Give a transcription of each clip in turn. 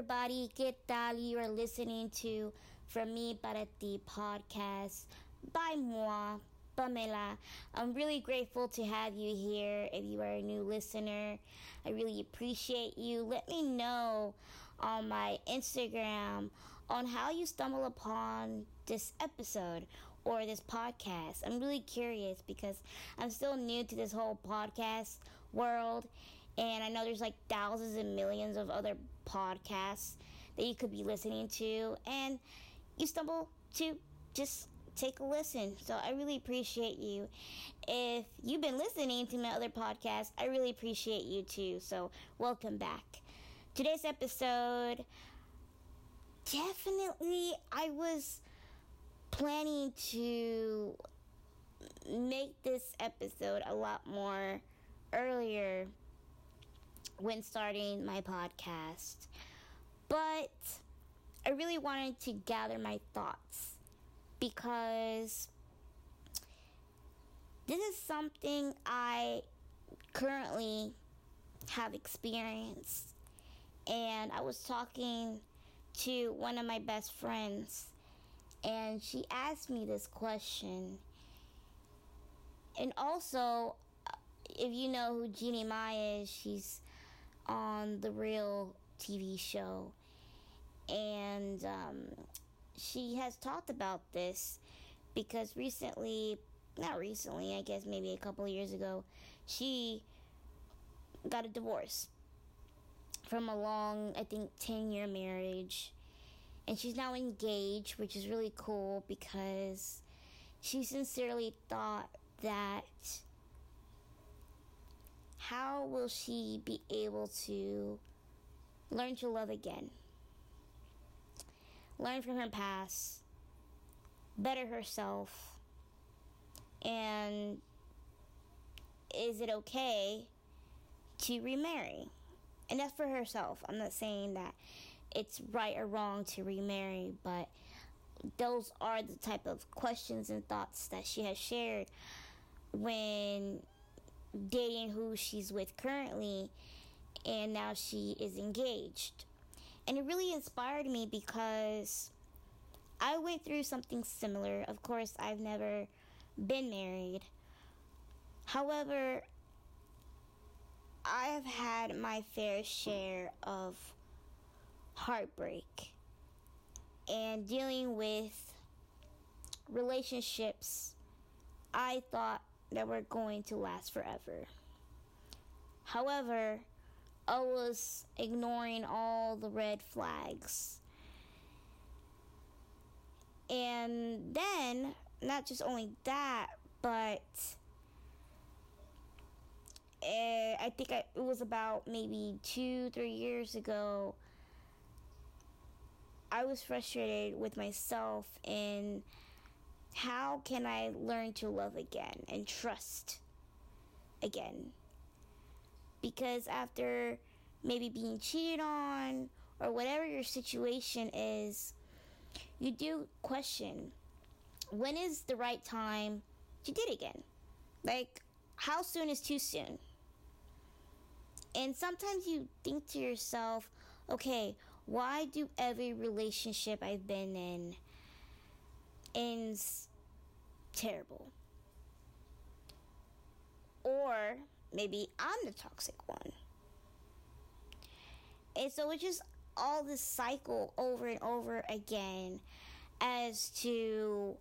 everybody, ¿qué tal? You are listening to From Me Para Ti podcast by moi, Pamela. I'm really grateful to have you here. If you are a new listener, I really appreciate you. Let me know on my Instagram on how you stumble upon this episode or this podcast. I'm really curious because I'm still new to this whole podcast world and I know there's like thousands and millions of other podcasts that you could be listening to and you stumble to just take a listen. So I really appreciate you. If you've been listening to my other podcasts, I really appreciate you too. So welcome back. Today's episode definitely I was planning to make this episode a lot more earlier when starting my podcast. But I really wanted to gather my thoughts because this is something I currently have experienced. And I was talking to one of my best friends, and she asked me this question. And also, if you know who Jeannie Mai is, she's on the real TV show. And um, she has talked about this because recently, not recently, I guess maybe a couple years ago, she got a divorce from a long, I think, 10 year marriage. And she's now engaged, which is really cool because she sincerely thought that how will she be able to learn to love again? Learn from her past, better herself, and is it okay to remarry? And that's for herself. I'm not saying that it's right or wrong to remarry, but those are the type of questions and thoughts that she has shared when dating who she's with currently, and now she is engaged. And it really inspired me because I went through something similar. Of course, I've never been married. However, I have had my fair share of heartbreak and dealing with relationships I thought that were going to last forever. However, I was ignoring all the red flags. And then, not just only that, but uh, I think it was about maybe two, three years ago. I was frustrated with myself and how can I learn to love again and trust again? Because after maybe being cheated on or whatever your situation is, you do question when is the right time to date again? Like, how soon is too soon? And sometimes you think to yourself, okay, why do every relationship I've been in ends terrible. Or maybe I'm the toxic one. And so it's just all this cycle over and over again as to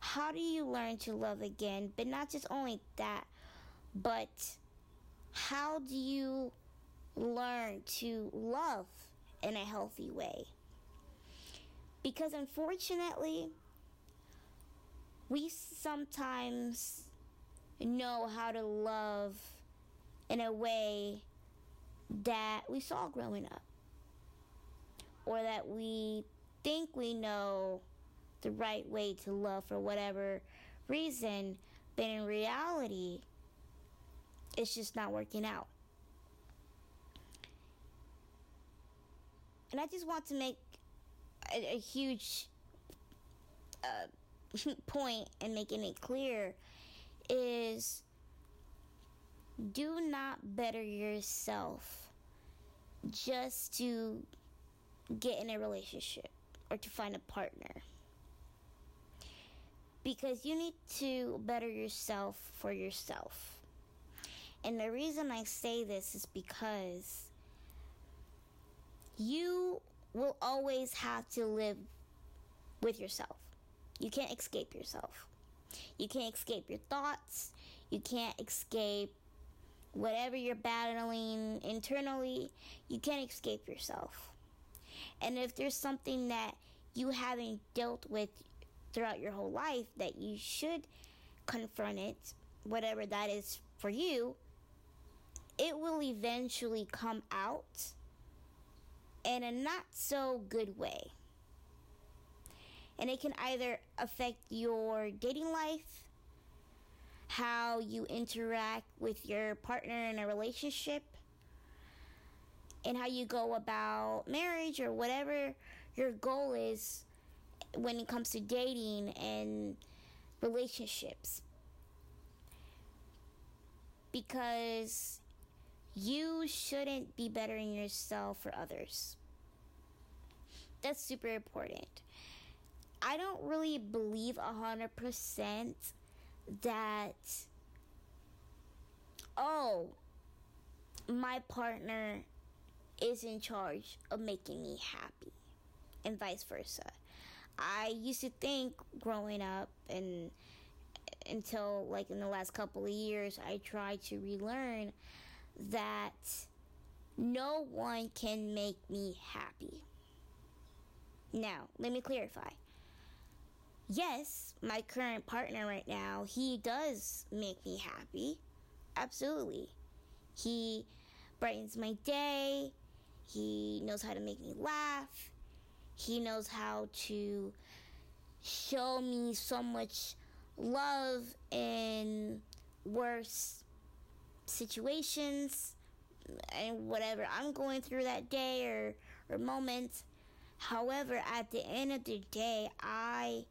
how do you learn to love again, but not just only that, but how do you learn to love in a healthy way? Because unfortunately, we sometimes know how to love in a way that we saw growing up, or that we think we know the right way to love for whatever reason, but in reality, it's just not working out. And I just want to make a, a huge uh, point and making it clear is do not better yourself just to get in a relationship or to find a partner. Because you need to better yourself for yourself. And the reason I say this is because you will always have to live with yourself. You can't escape yourself. You can't escape your thoughts. You can't escape whatever you're battling internally. You can't escape yourself. And if there's something that you haven't dealt with throughout your whole life that you should confront it, whatever that is for you, it will eventually come out in a not so good way. And it can either affect your dating life, how you interact with your partner in a relationship, and how you go about marriage or whatever your goal is when it comes to dating and relationships. Because you shouldn't be bettering yourself for others. That's super important. I don't really believe a hundred percent that oh my partner is in charge of making me happy and vice versa. I used to think growing up and until like in the last couple of years I tried to relearn that no one can make me happy. Now, let me clarify. Yes, my current partner right now, he does make me happy. Absolutely. He brightens my day. He knows how to make me laugh. He knows how to show me so much love in worse situations and whatever I'm going through that day or, or moment. However, at the end of the day, I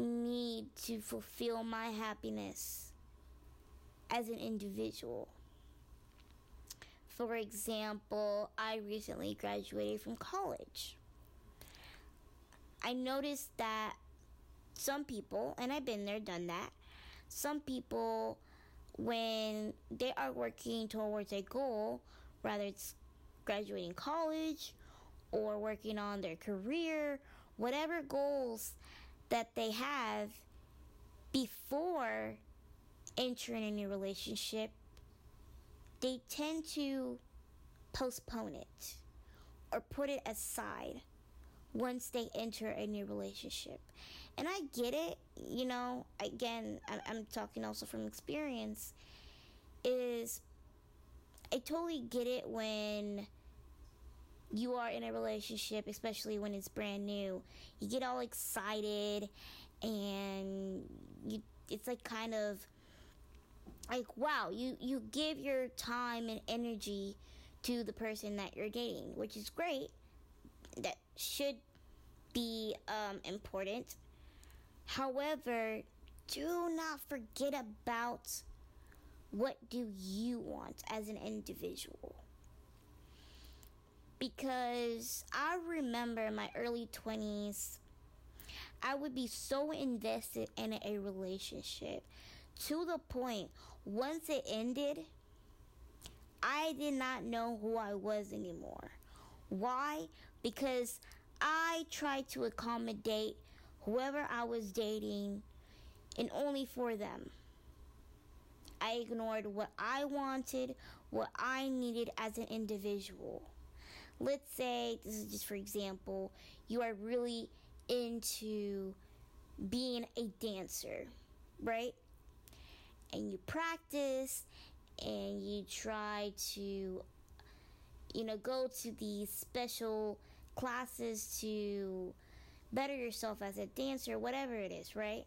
need to fulfill my happiness as an individual. For example, I recently graduated from college. I noticed that some people, and I've been there, done that, some people when they are working towards a goal, whether it's graduating college or working on their career, whatever goals that they have before entering a new relationship, they tend to postpone it or put it aside once they enter a new relationship. And I get it, you know, again, I'm talking also from experience, is I totally get it when you are in a relationship, especially when it's brand new. You get all excited and you it's like kind of like wow, you you give your time and energy to the person that you're dating, which is great that should be um, important. However, do not forget about what do you want as an individual. Because I remember in my early 20s, I would be so invested in a relationship to the point once it ended, I did not know who I was anymore. Why? because I tried to accommodate whoever I was dating and only for them. I ignored what I wanted, what I needed as an individual. Let's say, this is just for example, you are really into being a dancer, right? And you practice and you try to, you know, go to these special classes to better yourself as a dancer, whatever it is, right?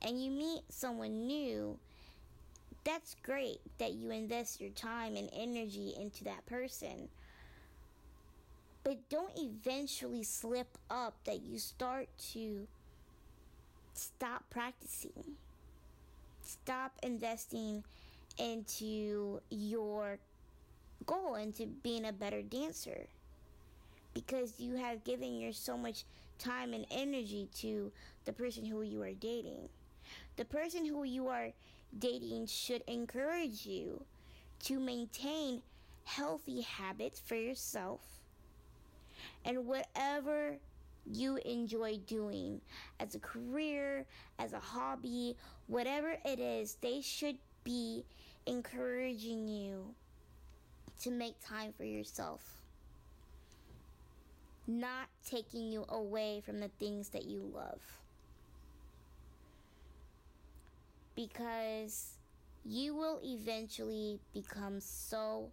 And you meet someone new, that's great that you invest your time and energy into that person. But don't eventually slip up that you start to stop practicing. Stop investing into your goal, into being a better dancer because you have given your so much time and energy to the person who you are dating. The person who you are dating should encourage you to maintain healthy habits for yourself and whatever you enjoy doing as a career, as a hobby, whatever it is, they should be encouraging you to make time for yourself. Not taking you away from the things that you love. Because you will eventually become so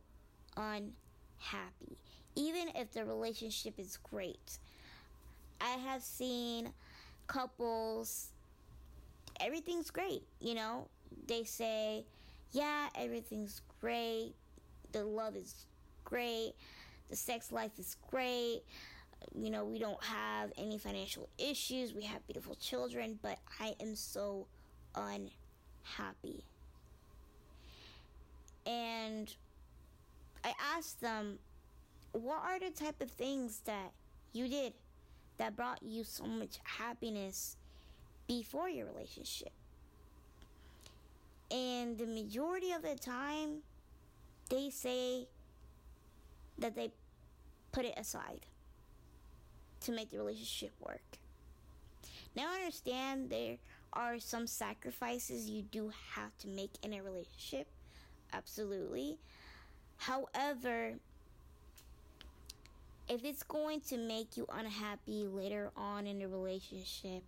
unhappy, even if the relationship is great. I have seen couples, everything's great, you know? They say, yeah, everything's great, the love is great, the sex life is great, you know, we don't have any financial issues, we have beautiful children, but I am so unhappy. And I asked them, what are the type of things that you did that brought you so much happiness before your relationship? And the majority of the time, they say that they put it aside to make the relationship work. Now, I understand there are some sacrifices you do have to make in a relationship. Absolutely. However, if it's going to make you unhappy later on in the relationship,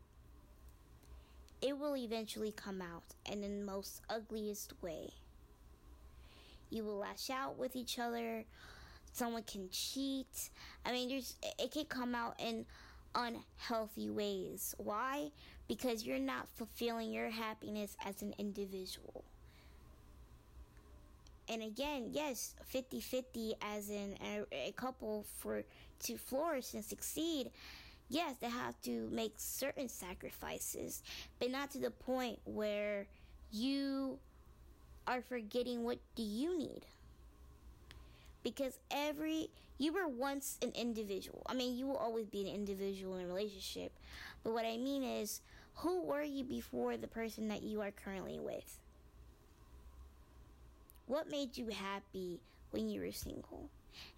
it will eventually come out in the most ugliest way. You will lash out with each other. Someone can cheat. I mean, there's it can come out in unhealthy ways. Why? Because you're not fulfilling your happiness as an individual. And again, yes, 50-50 as in a, a couple for to flourish and succeed yes, they have to make certain sacrifices, but not to the point where you are forgetting what do you need. Because every you were once an individual. I mean, you will always be an individual in a relationship. But what I mean is, who were you before the person that you are currently with? What made you happy when you were single?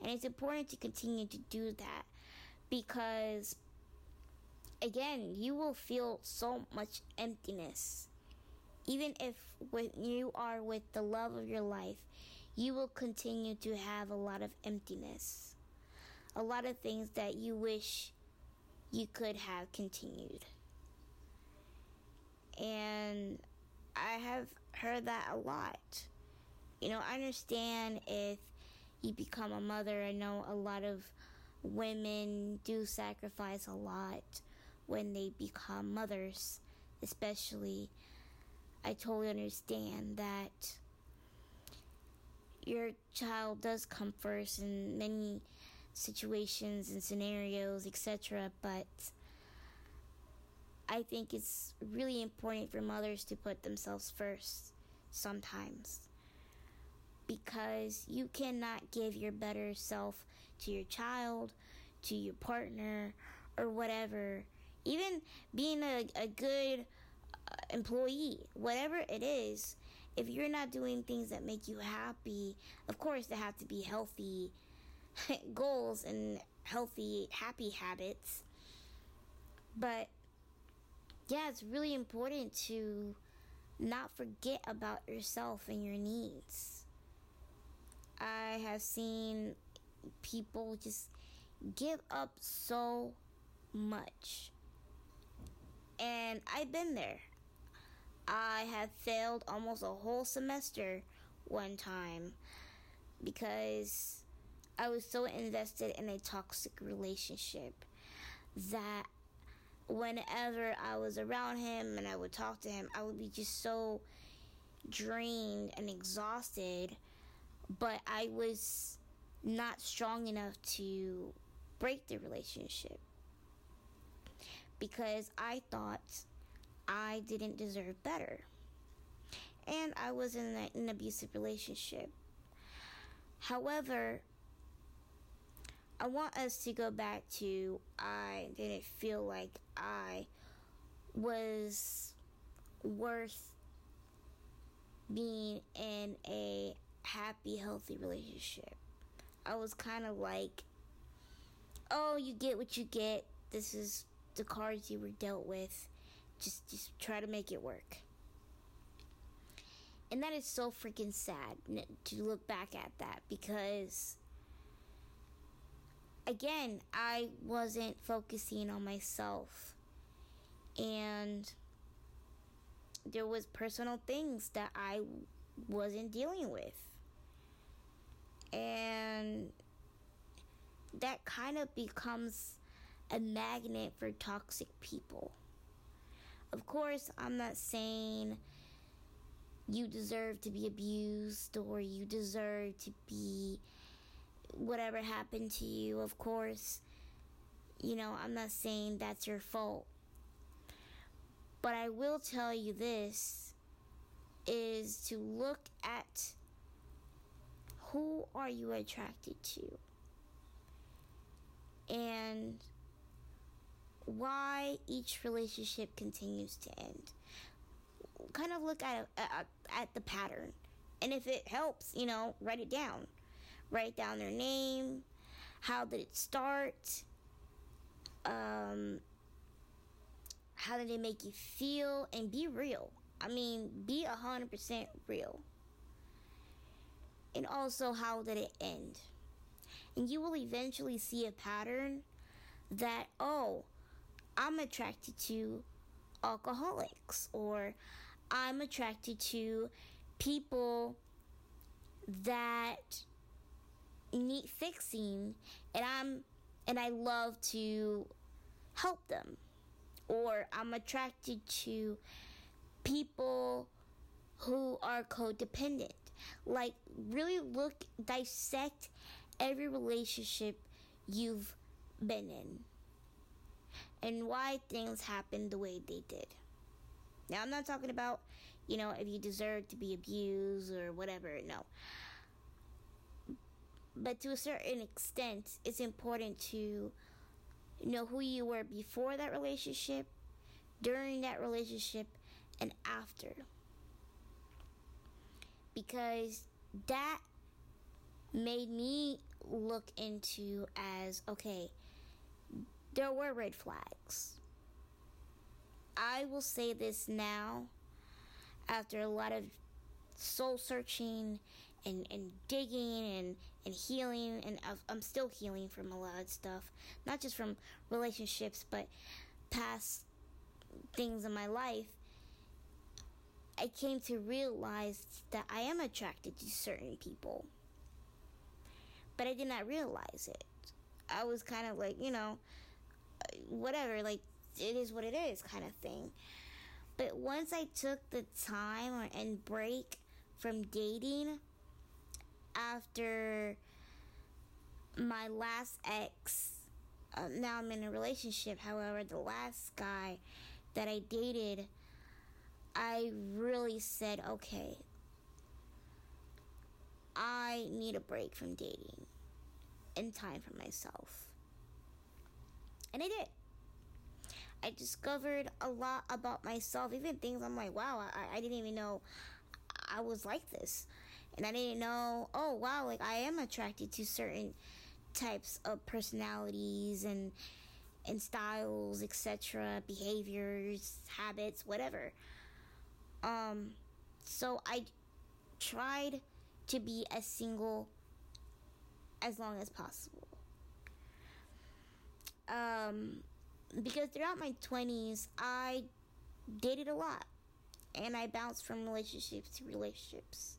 And it's important to continue to do that because again, you will feel so much emptiness. Even if when you are with the love of your life, you will continue to have a lot of emptiness. A lot of things that you wish you could have continued. And I have heard that a lot. You know, I understand if you become a mother. I know a lot of women do sacrifice a lot when they become mothers, especially. I totally understand that your child does come first in many situations and scenarios, etc. But I think it's really important for mothers to put themselves first sometimes because you cannot give your better self to your child, to your partner, or whatever even being a, a good uh, employee, whatever it is, if you're not doing things that make you happy, of course, there have to be healthy goals and healthy, happy habits. But yeah, it's really important to not forget about yourself and your needs. I have seen people just give up so much and I've been there. I have failed almost a whole semester one time because I was so invested in a toxic relationship that whenever I was around him and I would talk to him, I would be just so drained and exhausted, but I was not strong enough to break the relationship because I thought I didn't deserve better. And I was in an abusive relationship. However, I want us to go back to I didn't feel like I was worth being in a happy, healthy relationship. I was kind of like, oh, you get what you get. This is the cards you were dealt with. Just, just try to make it work. And that is so freaking sad to look back at that because, again, I wasn't focusing on myself. And there was personal things that I wasn't dealing with. And that kind of becomes a magnet for toxic people. Of course, I'm not saying you deserve to be abused or you deserve to be whatever happened to you. Of course, you know, I'm not saying that's your fault. But I will tell you this is to look at who are you attracted to? And why each relationship continues to end. Kind of look at, at, at the pattern. And if it helps, you know, write it down. Write down their name. How did it start? Um, how did it make you feel? And be real. I mean, be 100% real. And also, how did it end? And you will eventually see a pattern that, oh, I'm attracted to alcoholics, or I'm attracted to people that need fixing, and I'm and I love to help them. Or I'm attracted to people who are codependent. Like, really look, dissect every relationship you've been in and why things happened the way they did. Now, I'm not talking about, you know, if you deserve to be abused or whatever, no. But to a certain extent, it's important to know who you were before that relationship, during that relationship, and after. Because that made me look into as okay, there were red flags. I will say this now after a lot of soul searching and, and digging and, and healing and I'm still healing from a lot of stuff not just from relationships but past things in my life I came to realize that I am attracted to certain people. But I did not realize it. I was kind of like you know whatever like it is what it is kind of thing. But once I took the time and break from dating after my last ex, uh, now I'm in a relationship. However, the last guy that I dated, I really said, okay, I need a break from dating and time for myself. And I did. I discovered a lot about myself, even things I'm like, wow, I, I didn't even know I was like this. And I didn't know, oh, wow, like I am attracted to certain types of personalities and and styles, etc., behaviors, habits, whatever. Um so I tried to be as single as long as possible. Um because throughout my 20s, I dated a lot and I bounced from relationships to relationships.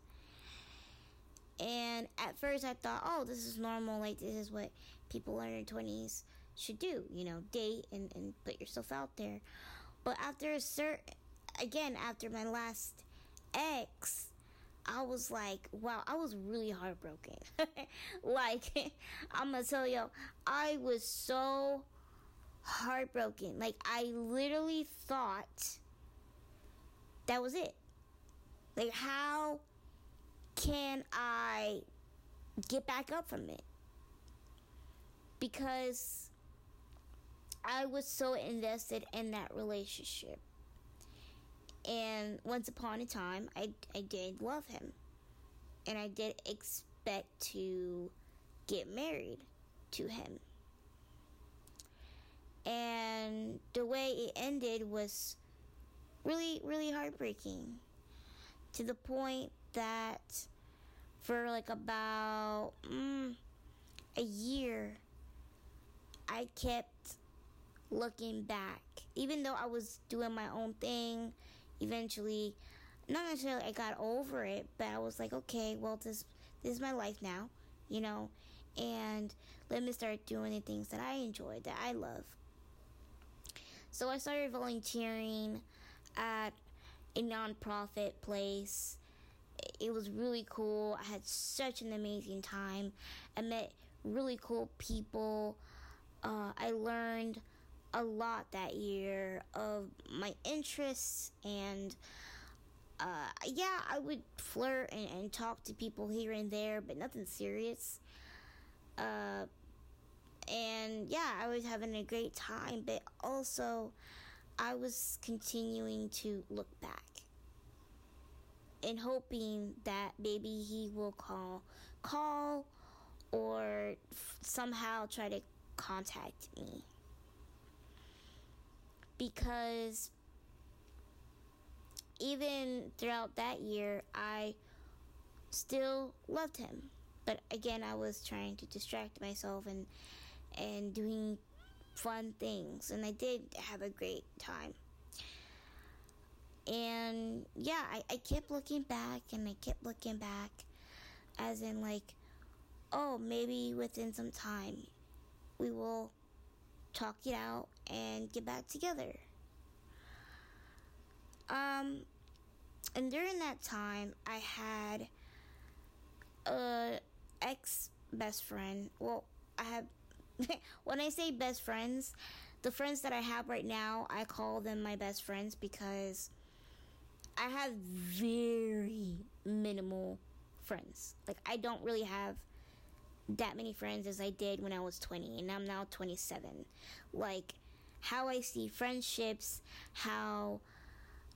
And at first, I thought, oh, this is normal. Like, this is what people in their 20s should do, you know, date and, and put yourself out there. But after a certain, again, after my last ex, I was like, wow, I was really heartbroken. like, I'm gonna tell you, I was so heartbroken. Like, I literally thought that was it. Like, how can I get back up from it? because I was so invested in that relationship. And once upon a time, I, I did love him. And I did expect to get married to him. And the way it ended was really, really heartbreaking. To the point that for like about mm, a year, I kept looking back. Even though I was doing my own thing, eventually, not necessarily I got over it, but I was like, okay, well, this this is my life now, you know, and let me start doing the things that I enjoy, that I love. So I started volunteering at a nonprofit place. It was really cool. I had such an amazing time. I met really cool people. Uh, I learned a lot that year of my interests and uh, yeah, I would flirt and, and, talk to people here and there, but nothing serious. Uh, and yeah, I was having a great time, but also I was continuing to look back and hoping that maybe he will call, call, or somehow try to contact me because even throughout that year, I still loved him. But again, I was trying to distract myself and and doing fun things, and I did have a great time. And yeah, I, I kept looking back and I kept looking back, as in, like, oh, maybe within some time we will talk it out and get back together. Um, and during that time, I had a ex best friend. Well, I have. when I say best friends, the friends that I have right now, I call them my best friends because I have very minimal friends. Like, I don't really have that many friends as I did when I was 20, and I'm now 27. Like, how I see friendships, how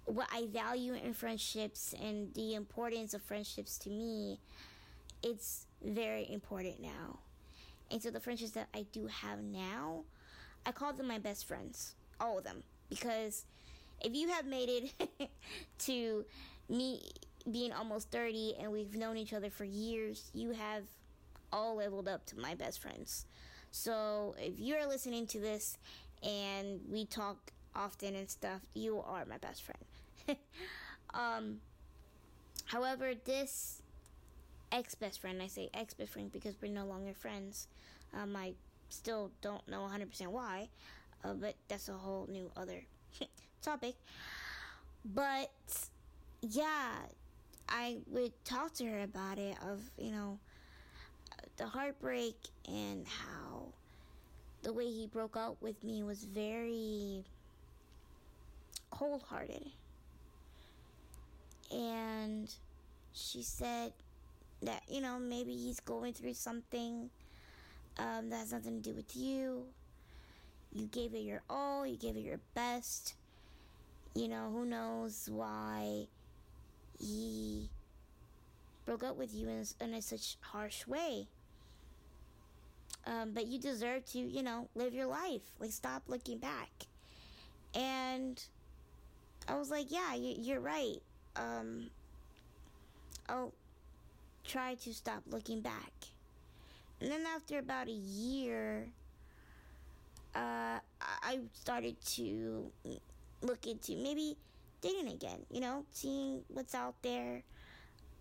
what I value in friendships, and the importance of friendships to me, it's very important now. And so, the friendships that I do have now, I call them my best friends, all of them, because if you have made it to me being almost 30 and we've known each other for years, you have all leveled up to my best friends. So if you're listening to this and we talk often and stuff, you are my best friend. um, however, this ex best friend, I say ex best friend because we're no longer friends. Um, I still don't know 100% why, uh, but that's a whole new other topic. But yeah, I would talk to her about it of, you know, the heartbreak and how the way he broke up with me was very cold hearted. And she said that, you know, maybe he's going through something um, that has nothing to do with you. You gave it your all, you gave it your best. You know, who knows why he broke up with you in, in a such harsh way. Um, but you deserve to, you know, live your life. Like, stop looking back. And I was like, yeah, you, are right. Um, I'll try to stop looking back. And then after about a year, uh, I started to look into maybe dating again, you know, seeing what's out there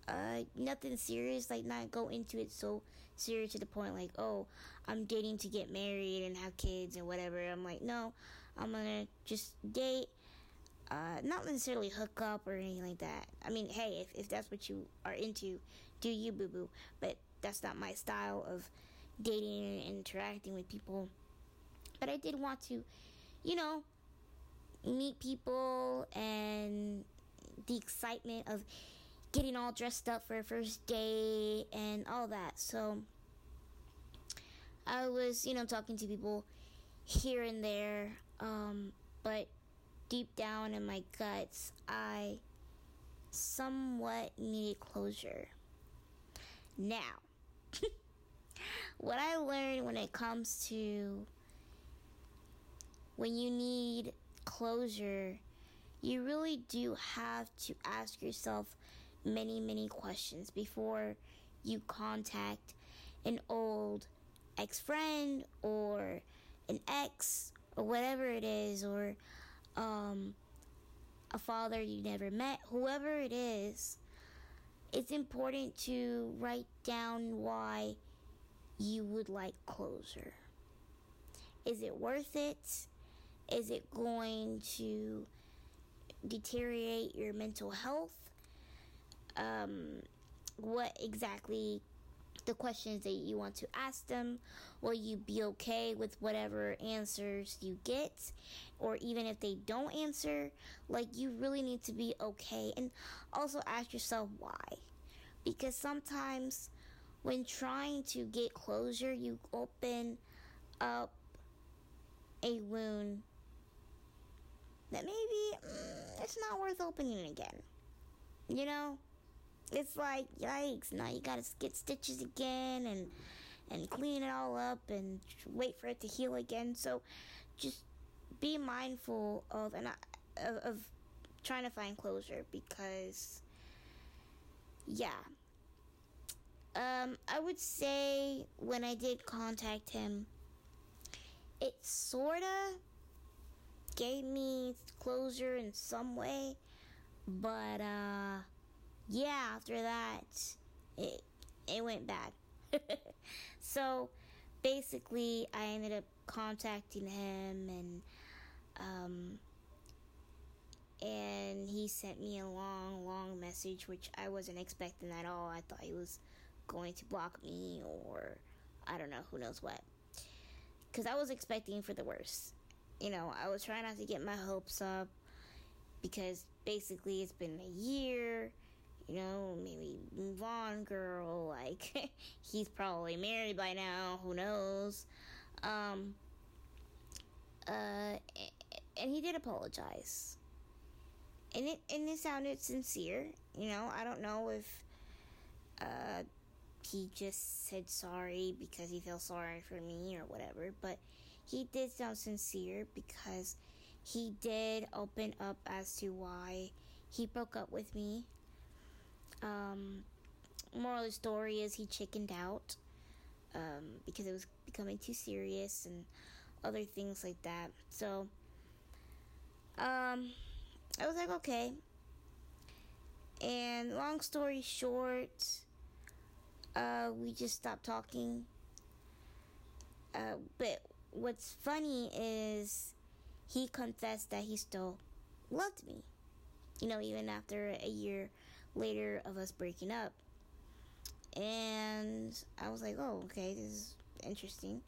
uh, nothing serious, like not go into it so serious to the point like, oh, I'm dating to get married and have kids and whatever. I'm like, no, I'm gonna just date, uh, not necessarily hook up or anything like that. I mean, hey, if, if that's what you are into, do you, boo boo. But that's not my style of dating and interacting with people. But I did want to, you know, meet people and the excitement of getting all dressed up for a first date and all that. So I was, you know, talking to people here and there, um, but deep down in my guts, I somewhat needed closure. Now, what I learned when it comes to when you need closure, you really do have to ask yourself many, many questions before you contact an old ex friend or an ex or whatever it is, or um, a father you never met, whoever it is, it's important to write down why you would like closure. Is it worth it? Is it going to deteriorate your mental health? Um, what exactly the questions that you want to ask them? Will you be okay with whatever answers you get? Or even if they don't answer, like you really need to be okay. And also ask yourself why. Because sometimes when trying to get closure, you open up a wound that maybe mm, it's not worth opening again. You know? It's like, yikes, now you gotta get stitches again and and clean it all up and wait for it to heal again. So just be mindful of and of, of trying to find closure because yeah. Um, I would say when I did contact him, it sorta gave me closure in some way, but uh, yeah, after that, it it went bad. so basically, I ended up contacting him and um, and he sent me a long, long message, which I wasn't expecting at all. I thought he was going to block me or I don't know, who knows what. Because I was expecting for the worst. You know, I was trying not to get my hopes up because basically it's been a year. You know, maybe move on, girl. Like, he's probably married by now. Who knows? Um, uh, and he did apologize. And it and it sounded sincere. You know, I don't know if uh he just said sorry because he felt sorry for me or whatever, but he did sound sincere because he did open up as to why he broke up with me. Um, moral of the story is he chickened out um, because it was becoming too serious and other things like that. So, um, I was like, okay. And long story short, uh, we just stopped talking. Uh, but what's funny is he confessed that he still loved me. You know, even after a year later of us breaking up. And I was like, oh, okay, this is interesting.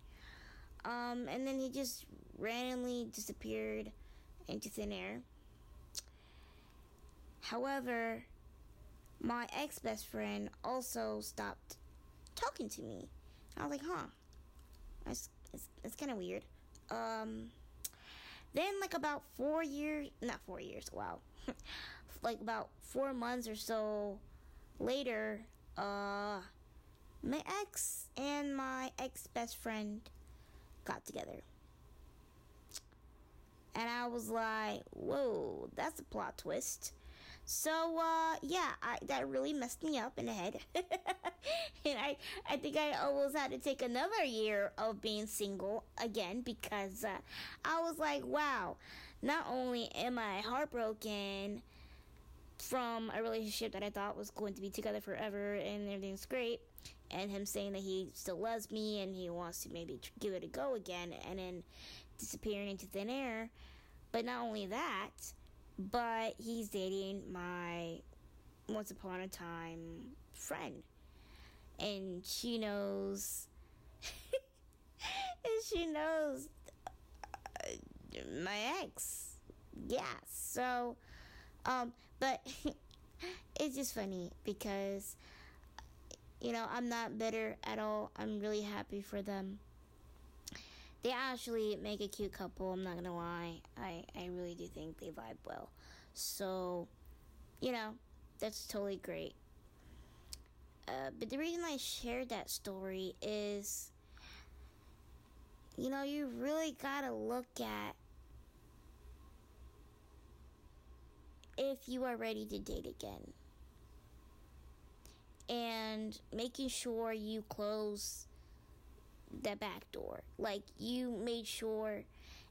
Um, and then he just randomly disappeared into thin air. However, my ex best friend also stopped talking to me. I was like, huh, that's it's, kind of weird. Um, then like about four years, not four years, wow, like about four months or so later, uh, my ex and my ex best friend got together. And I was like, whoa, that's a plot twist. So uh, yeah, I, that really messed me up in the head, and I I think I almost had to take another year of being single again because uh, I was like, wow, not only am I heartbroken from a relationship that I thought was going to be together forever and everything's great, and him saying that he still loves me and he wants to maybe give it a go again, and then disappearing into thin air. But not only that but he's dating my once upon a time friend. And she knows and she knows uh, my ex. Yeah so um but it's just funny because you know i'm not bitter at all i'm really happy for them they actually make a cute couple. I'm not gonna lie. I I really do think they vibe well. So, you know, that's totally great. Uh, but the reason I shared that story is, you know, you really gotta look at if you are ready to date again. And making sure you close the back door. Like you made sure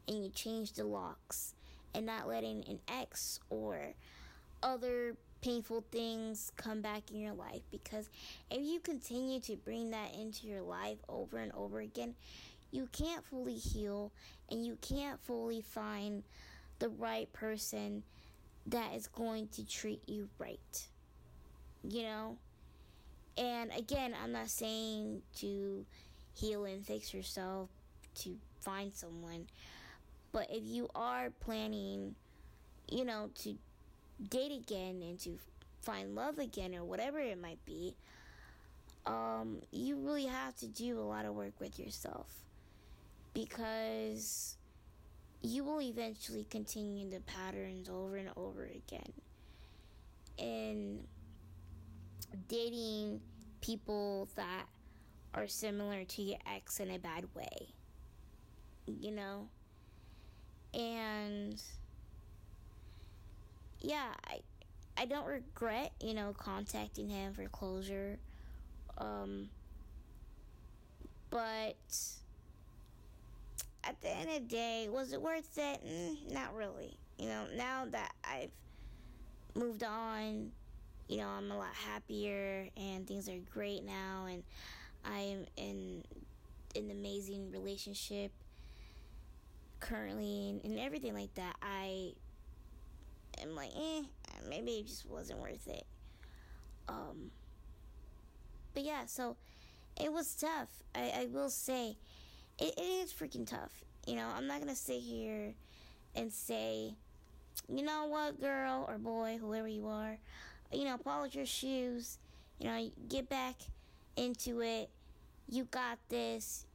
and you changed the locks and not letting an ex or other painful things come back in your life because if you continue to bring that into your life over and over again, you can't fully heal and you can't fully find the right person that is going to treat you right. You know? And again, I'm not saying to heal and fix yourself to find someone, but if you are planning, you know, to date again and to find love again or whatever it might be, um, you really have to do a lot of work with yourself because you will eventually continue the patterns over and over again. And dating people that are similar to your ex in a bad way. You know? And yeah, I I don't regret, you know, contacting him for closure. Um but at the end of the day, was it worth it? Mm, not really. You know, now that I've moved on, you know, I'm a lot happier and things are great now and I am in an amazing relationship currently and, and everything like that. I am like, eh, maybe it just wasn't worth it. Um, but yeah, so it was tough. I, I will say, it, it is freaking tough. You know, I'm not gonna sit here and say, you know what, girl or boy, whoever you are, you know, polish your shoes. You know, get back into it. You got this.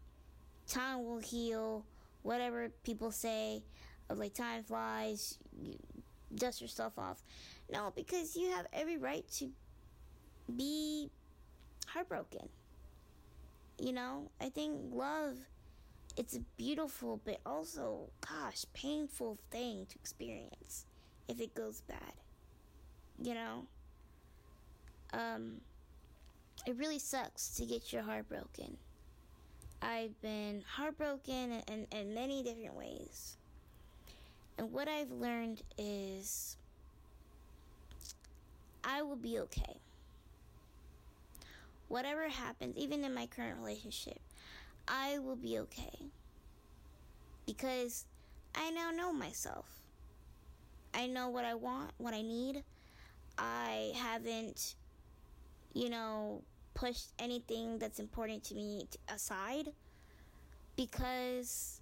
Time will heal. Whatever people say of like time flies. You, dust yourself off. No, because you have every right to be heartbroken. You know, I think love it's a beautiful but also gosh, painful thing to experience if it goes bad. You know? Um it really sucks to get your heart broken. I've been heartbroken in, in, in many different ways. And what I've learned is I will be okay. Whatever happens, even in my current relationship, I will be okay. Because I now know myself. I know what I want, what I need. I haven't, you know, pushed anything that's important to me aside because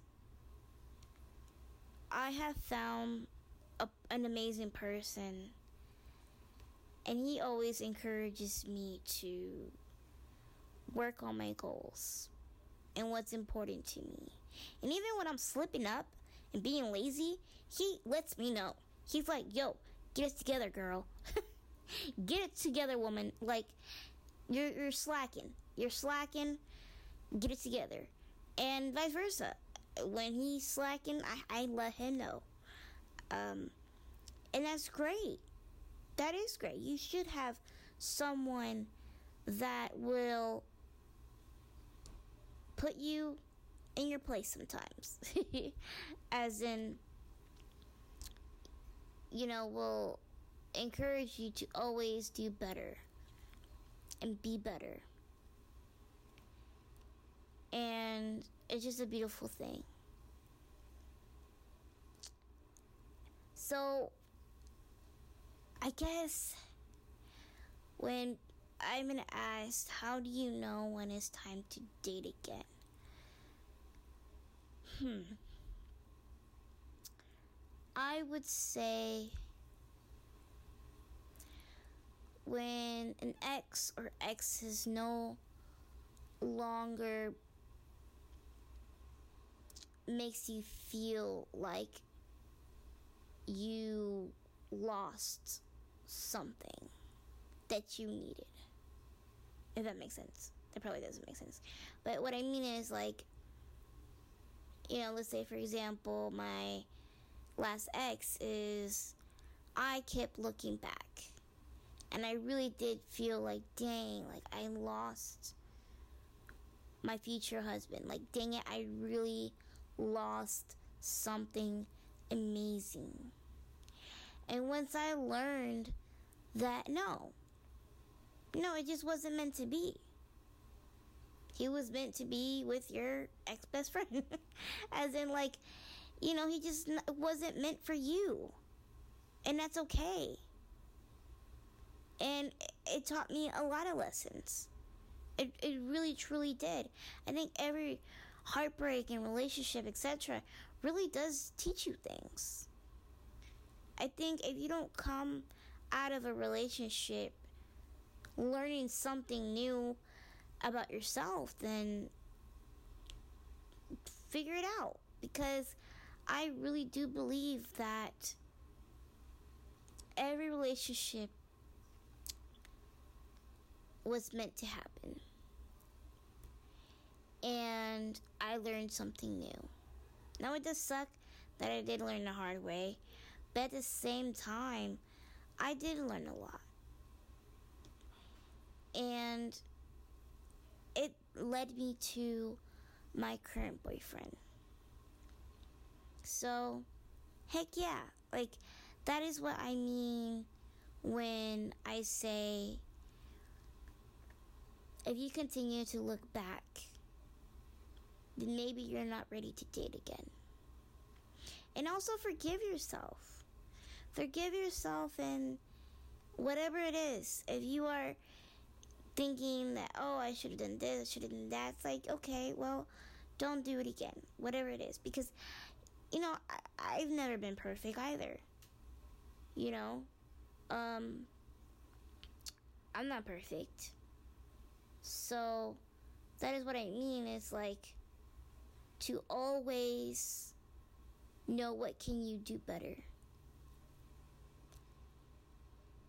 I have found a, an amazing person, and he always encourages me to work on my goals and what's important to me. And even when I'm slipping up and being lazy, he lets me know. He's like, yo, get it together, girl. get it together, woman. Like, you're, you're slacking. You're slacking. Get it together. And vice versa when he's slacking, I, I let him know. Um, and that's great. That is great. You should have someone that will put you in your place sometimes. As in, you know, will encourage you to always do better and be better. And it's just a beautiful thing. So, I guess when I'm gonna ask, how do you know when it's time to date again? Hmm. I would say when an ex or ex is no longer makes you feel like you lost something that you needed. If that makes sense. That probably doesn't make sense. But what I mean is like you know, let's say for example, my last ex is I kept looking back. And I really did feel like, dang, like I lost my future husband. Like, dang it, I really lost something amazing. And once I learned that, no, no, it just wasn't meant to be. He was meant to be with your ex best friend. As in, like, you know, he just wasn't meant for you. And that's okay. And it taught me a lot of lessons. It, it really truly did. I think every heartbreak and relationship, etc., really does teach you things. I think if you don't come out of a relationship learning something new about yourself, then figure it out. Because I really do believe that every relationship was meant to happen. And I learned something new. Now, it does suck that I did learn the hard way, but at the same time, I did learn a lot. And it led me to my current boyfriend. So, heck yeah. Like, that is what I mean when I say if you continue to look back, then maybe you're not ready to date again. And also forgive yourself. Forgive yourself and whatever it is. If you are thinking that, oh, I should have done this, should have done that, it's like, okay, well, don't do it again. Whatever it is. Because, you know, I, I've never been perfect either. You know? Um, I'm not perfect. So that is what I mean is like to always know what can you do better.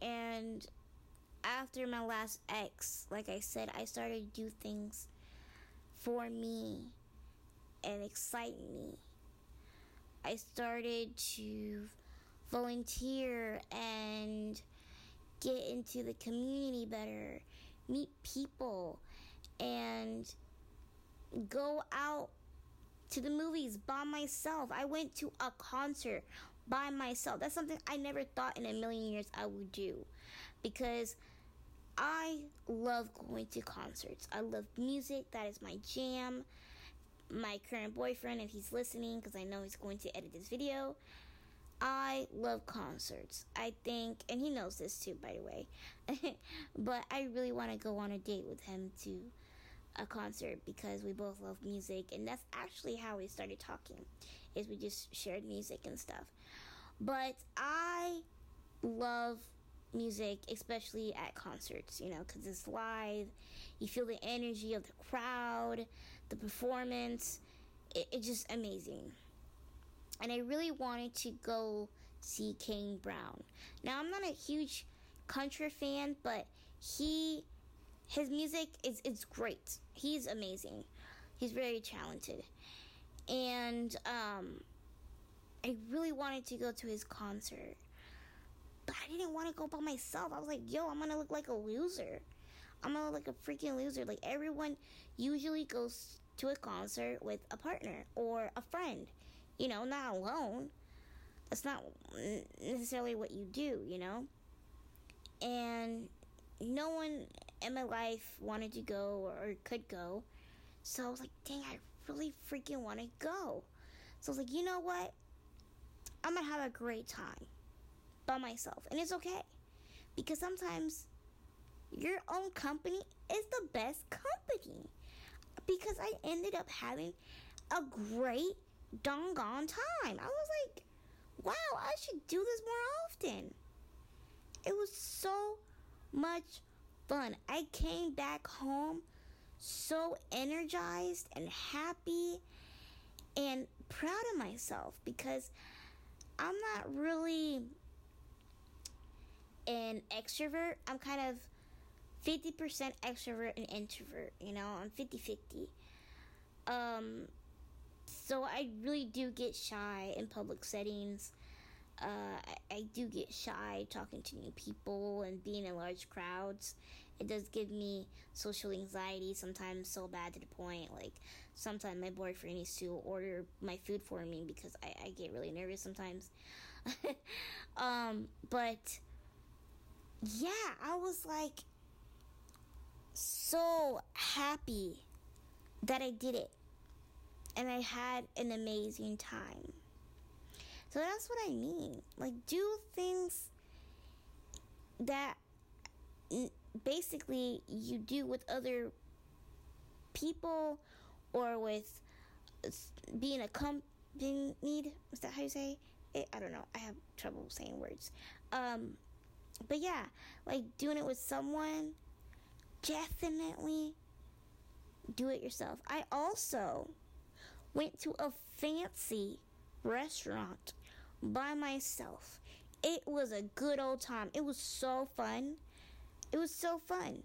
And after my last ex, like I said, I started to do things for me and excite me. I started to volunteer and get into the community better meet people, and go out to the movies by myself. I went to a concert by myself. That's something I never thought in a million years I would do because I love going to concerts. I love music, that is my jam. My current boyfriend, if he's listening, because I know he's going to edit this video, I love concerts. I think, and he knows this too, by the way, but I really want to go on a date with him to a concert because we both love music, and that's actually how we started talking. Is we just shared music and stuff. But I love music, especially at concerts, you know, because it's live. You feel the energy of the crowd, the performance. It, it's just amazing and I really wanted to go see Kane Brown. Now I'm not a huge country fan, but he his music is it's great. He's amazing. He's very talented. And um I really wanted to go to his concert. I didn't want to go by myself. I was like, yo, I'm gonna look like a loser. I'm gonna look like a freaking loser. Like everyone usually goes to a concert with a partner or a friend you know, not alone. That's not necessarily what you do, you know? And no one in my life wanted to go or could go. So I was like, dang, I really freaking want to go. So I was like, you know what? I'm to have a great time by myself. And it's okay. Because sometimes your own company is the best company. Because I ended up having a great doggone time. I was like, wow, I should do this more often. It was so much fun. I came back home so energized and happy and proud of myself because I'm not really an extrovert. I'm kind of 50% extrovert and introvert, you know, I'm 50 50. Um, so I really do get shy in public settings. Uh, I, I do get shy talking to new people and being in large crowds. It does give me social anxiety sometimes, so bad to the point like sometimes my boyfriend needs to order my food for me because I, I get really nervous sometimes. um, but yeah, I was like so happy that I did it. And I had an amazing time. So that's what I mean. Like, do things that basically you do with other people or with being accompanied. Is that how you say it? I don't know. I have trouble saying words. Um, but yeah, like doing it with someone, definitely do it yourself. I also went to a fancy restaurant by myself. It was a good old time. It was so fun. It was so fun.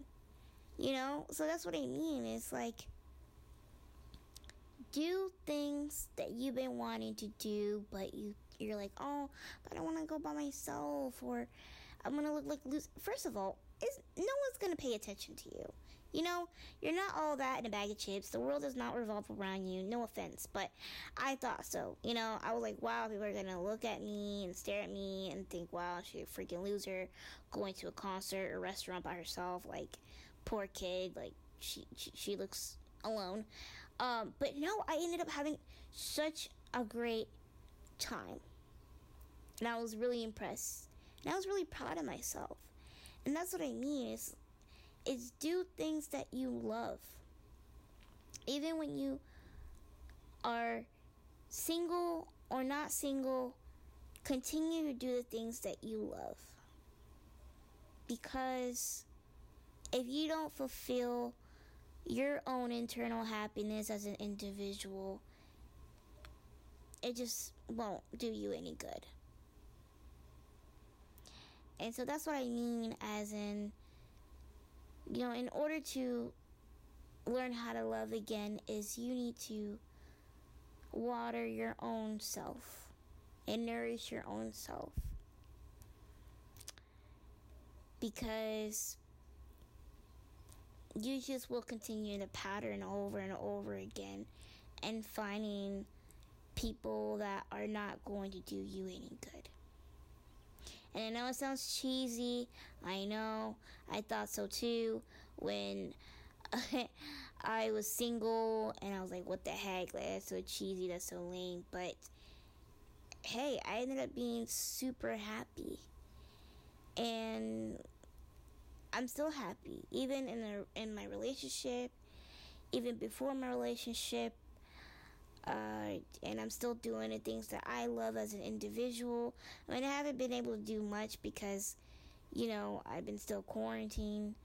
You know? So that's what I mean. It's like do things that you've been wanting to do, but you you're like, "Oh, but I don't want to go by myself or I'm to look like loose." First of all, is no one's to pay attention to you. You know, you're not all that in a bag of chips. The world does not revolve around you. No offense, but I thought so. You know, I was like, wow, people are gonna look at me and stare at me and think, wow, she's a freaking loser going to a concert or restaurant by herself. Like, poor kid. Like, she she, she looks alone. Um, but no, I ended up having such a great time, and I was really impressed. And I was really proud of myself. And that's what I mean is is do things that you love. Even when you are single or not single, continue to do the things that you love. Because if you don't fulfill your own internal happiness as an individual, it just won't do you any good. And so that's what I mean, as in you know, in order to learn how to love again, is you need to water your own self and nourish your own self. Because you just will continue the pattern over and over again and finding people that are not going to do you any good. And I know it sounds cheesy. I know. I thought so too when I was single and I was like, what the heck? Like, that's so cheesy. That's so lame. But hey, I ended up being super happy. And I'm still happy. Even in, a, in my relationship, even before my relationship, uh, and I'm still doing the things that I love as an individual. I mean, I haven't been able to do much because, you know, I've been still quarantined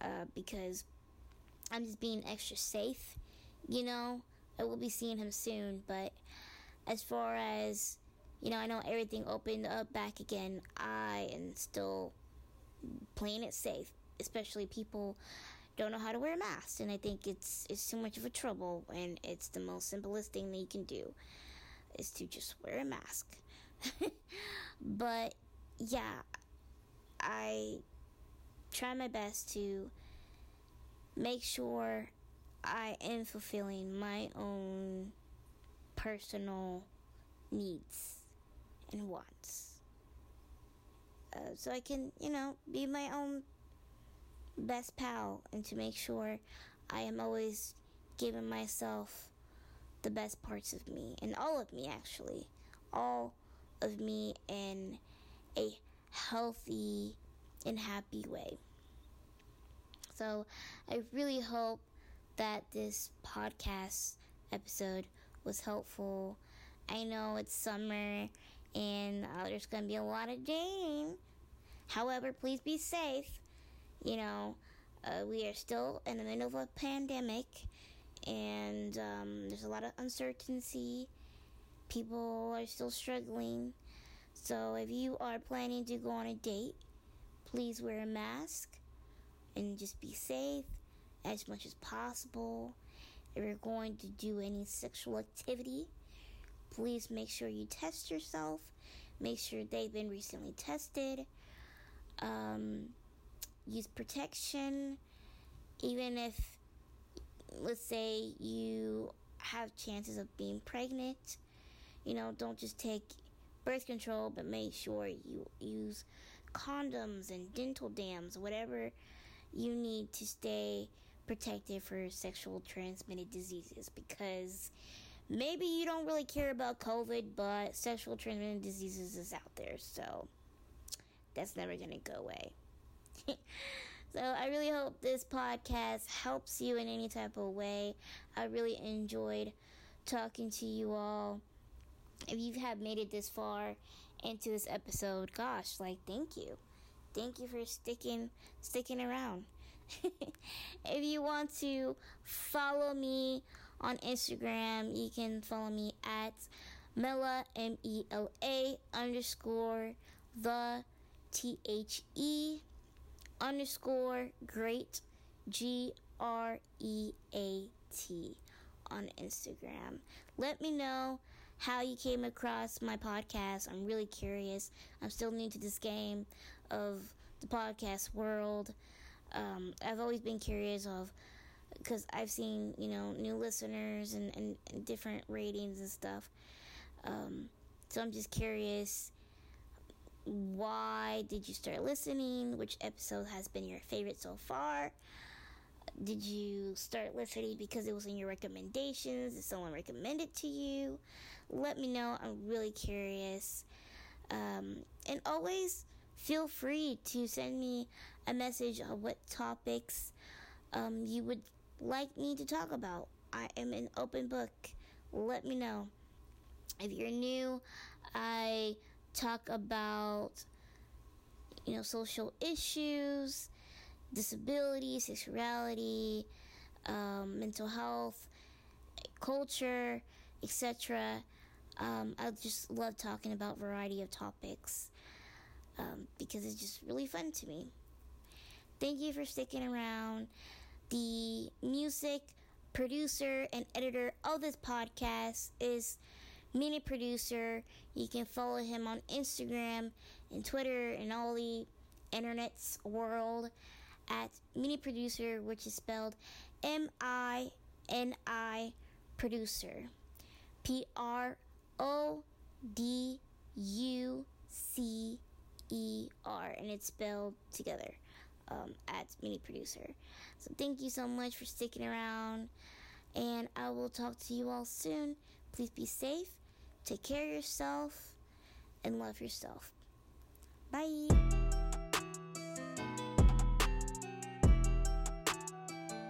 uh, because I'm just being extra safe. You know, I will be seeing him soon, but as far as you know, I know everything opened up back again. I am still playing it safe, especially people don't know how to wear a mask, and I think it's it's too much of a trouble. And it's the most simplest thing that you can do is to just wear a mask. but yeah, I try my best to make sure I am fulfilling my own personal needs and wants. Uh, so I can, you know, be my own best pal and to make sure I am always giving myself the best parts of me and all of me actually. All of me in a healthy and happy way. So i really hope that this podcast episode was helpful. I know it's summer and uh, there's going to be a lot of dating however please be safe you know, uh, we are still in the middle of a pandemic, and um, there's a lot of uncertainty, People are still struggling. So if you are planning to go on a date, please wear a mask and just be safe as much as possible. If you're going to do any sexual activity, please make sure you test yourself. Make sure they've been recently tested. Um, use protection. Even if, let's say, you have chances of being pregnant, you know, don't just take birth control, but make sure you use condoms and dental dams, whatever you need to stay protected for sexual transmitted diseases because maybe you don't really care about COVID, but sexual transmitted diseases is out there, so that's never going to go away. so I really hope this podcast helps you in any type of way. I really enjoyed talking to you all. If you have made it this far into this episode, gosh, like thank you. Thank you for sticking sticking around. if you want to follow me on Instagram, you can follow me at Mela M E L A underscore the T H E underscore great G R E A T on Instagram. Let me know how you came across my podcast. I'm really curious. I'm still new to this game of the podcast world. Um, I've always been curious of because I've seen you know new listeners and, and, and different ratings and stuff. Um, so I'm just curious why did you start listening? Which episode has been your favorite so far? Did you start listening because it was in your recommendations? Did someone recommend it to you? Let me know. I'm really curious. Um, and always feel free to send me a message of what topics um, you would like me to talk about. I am an open book. Let me know. If you're new, I talk about you know social issues, disability, sexuality, um, mental health, culture, etc. Um, I just love talking about variety of topics um, because it's just really fun to me. Thank you for sticking around. The music producer and editor of this podcast is mini producer. You can follow him on Instagram and Twitter and all the internet's world at mini producer, which is spelled M I N I producer. P R O D U C E R, and it's spelled together um, at mini producer. So thank you so much for sticking around, and I will talk to you all soon. Please be safe, take care of yourself, and love yourself. Bye.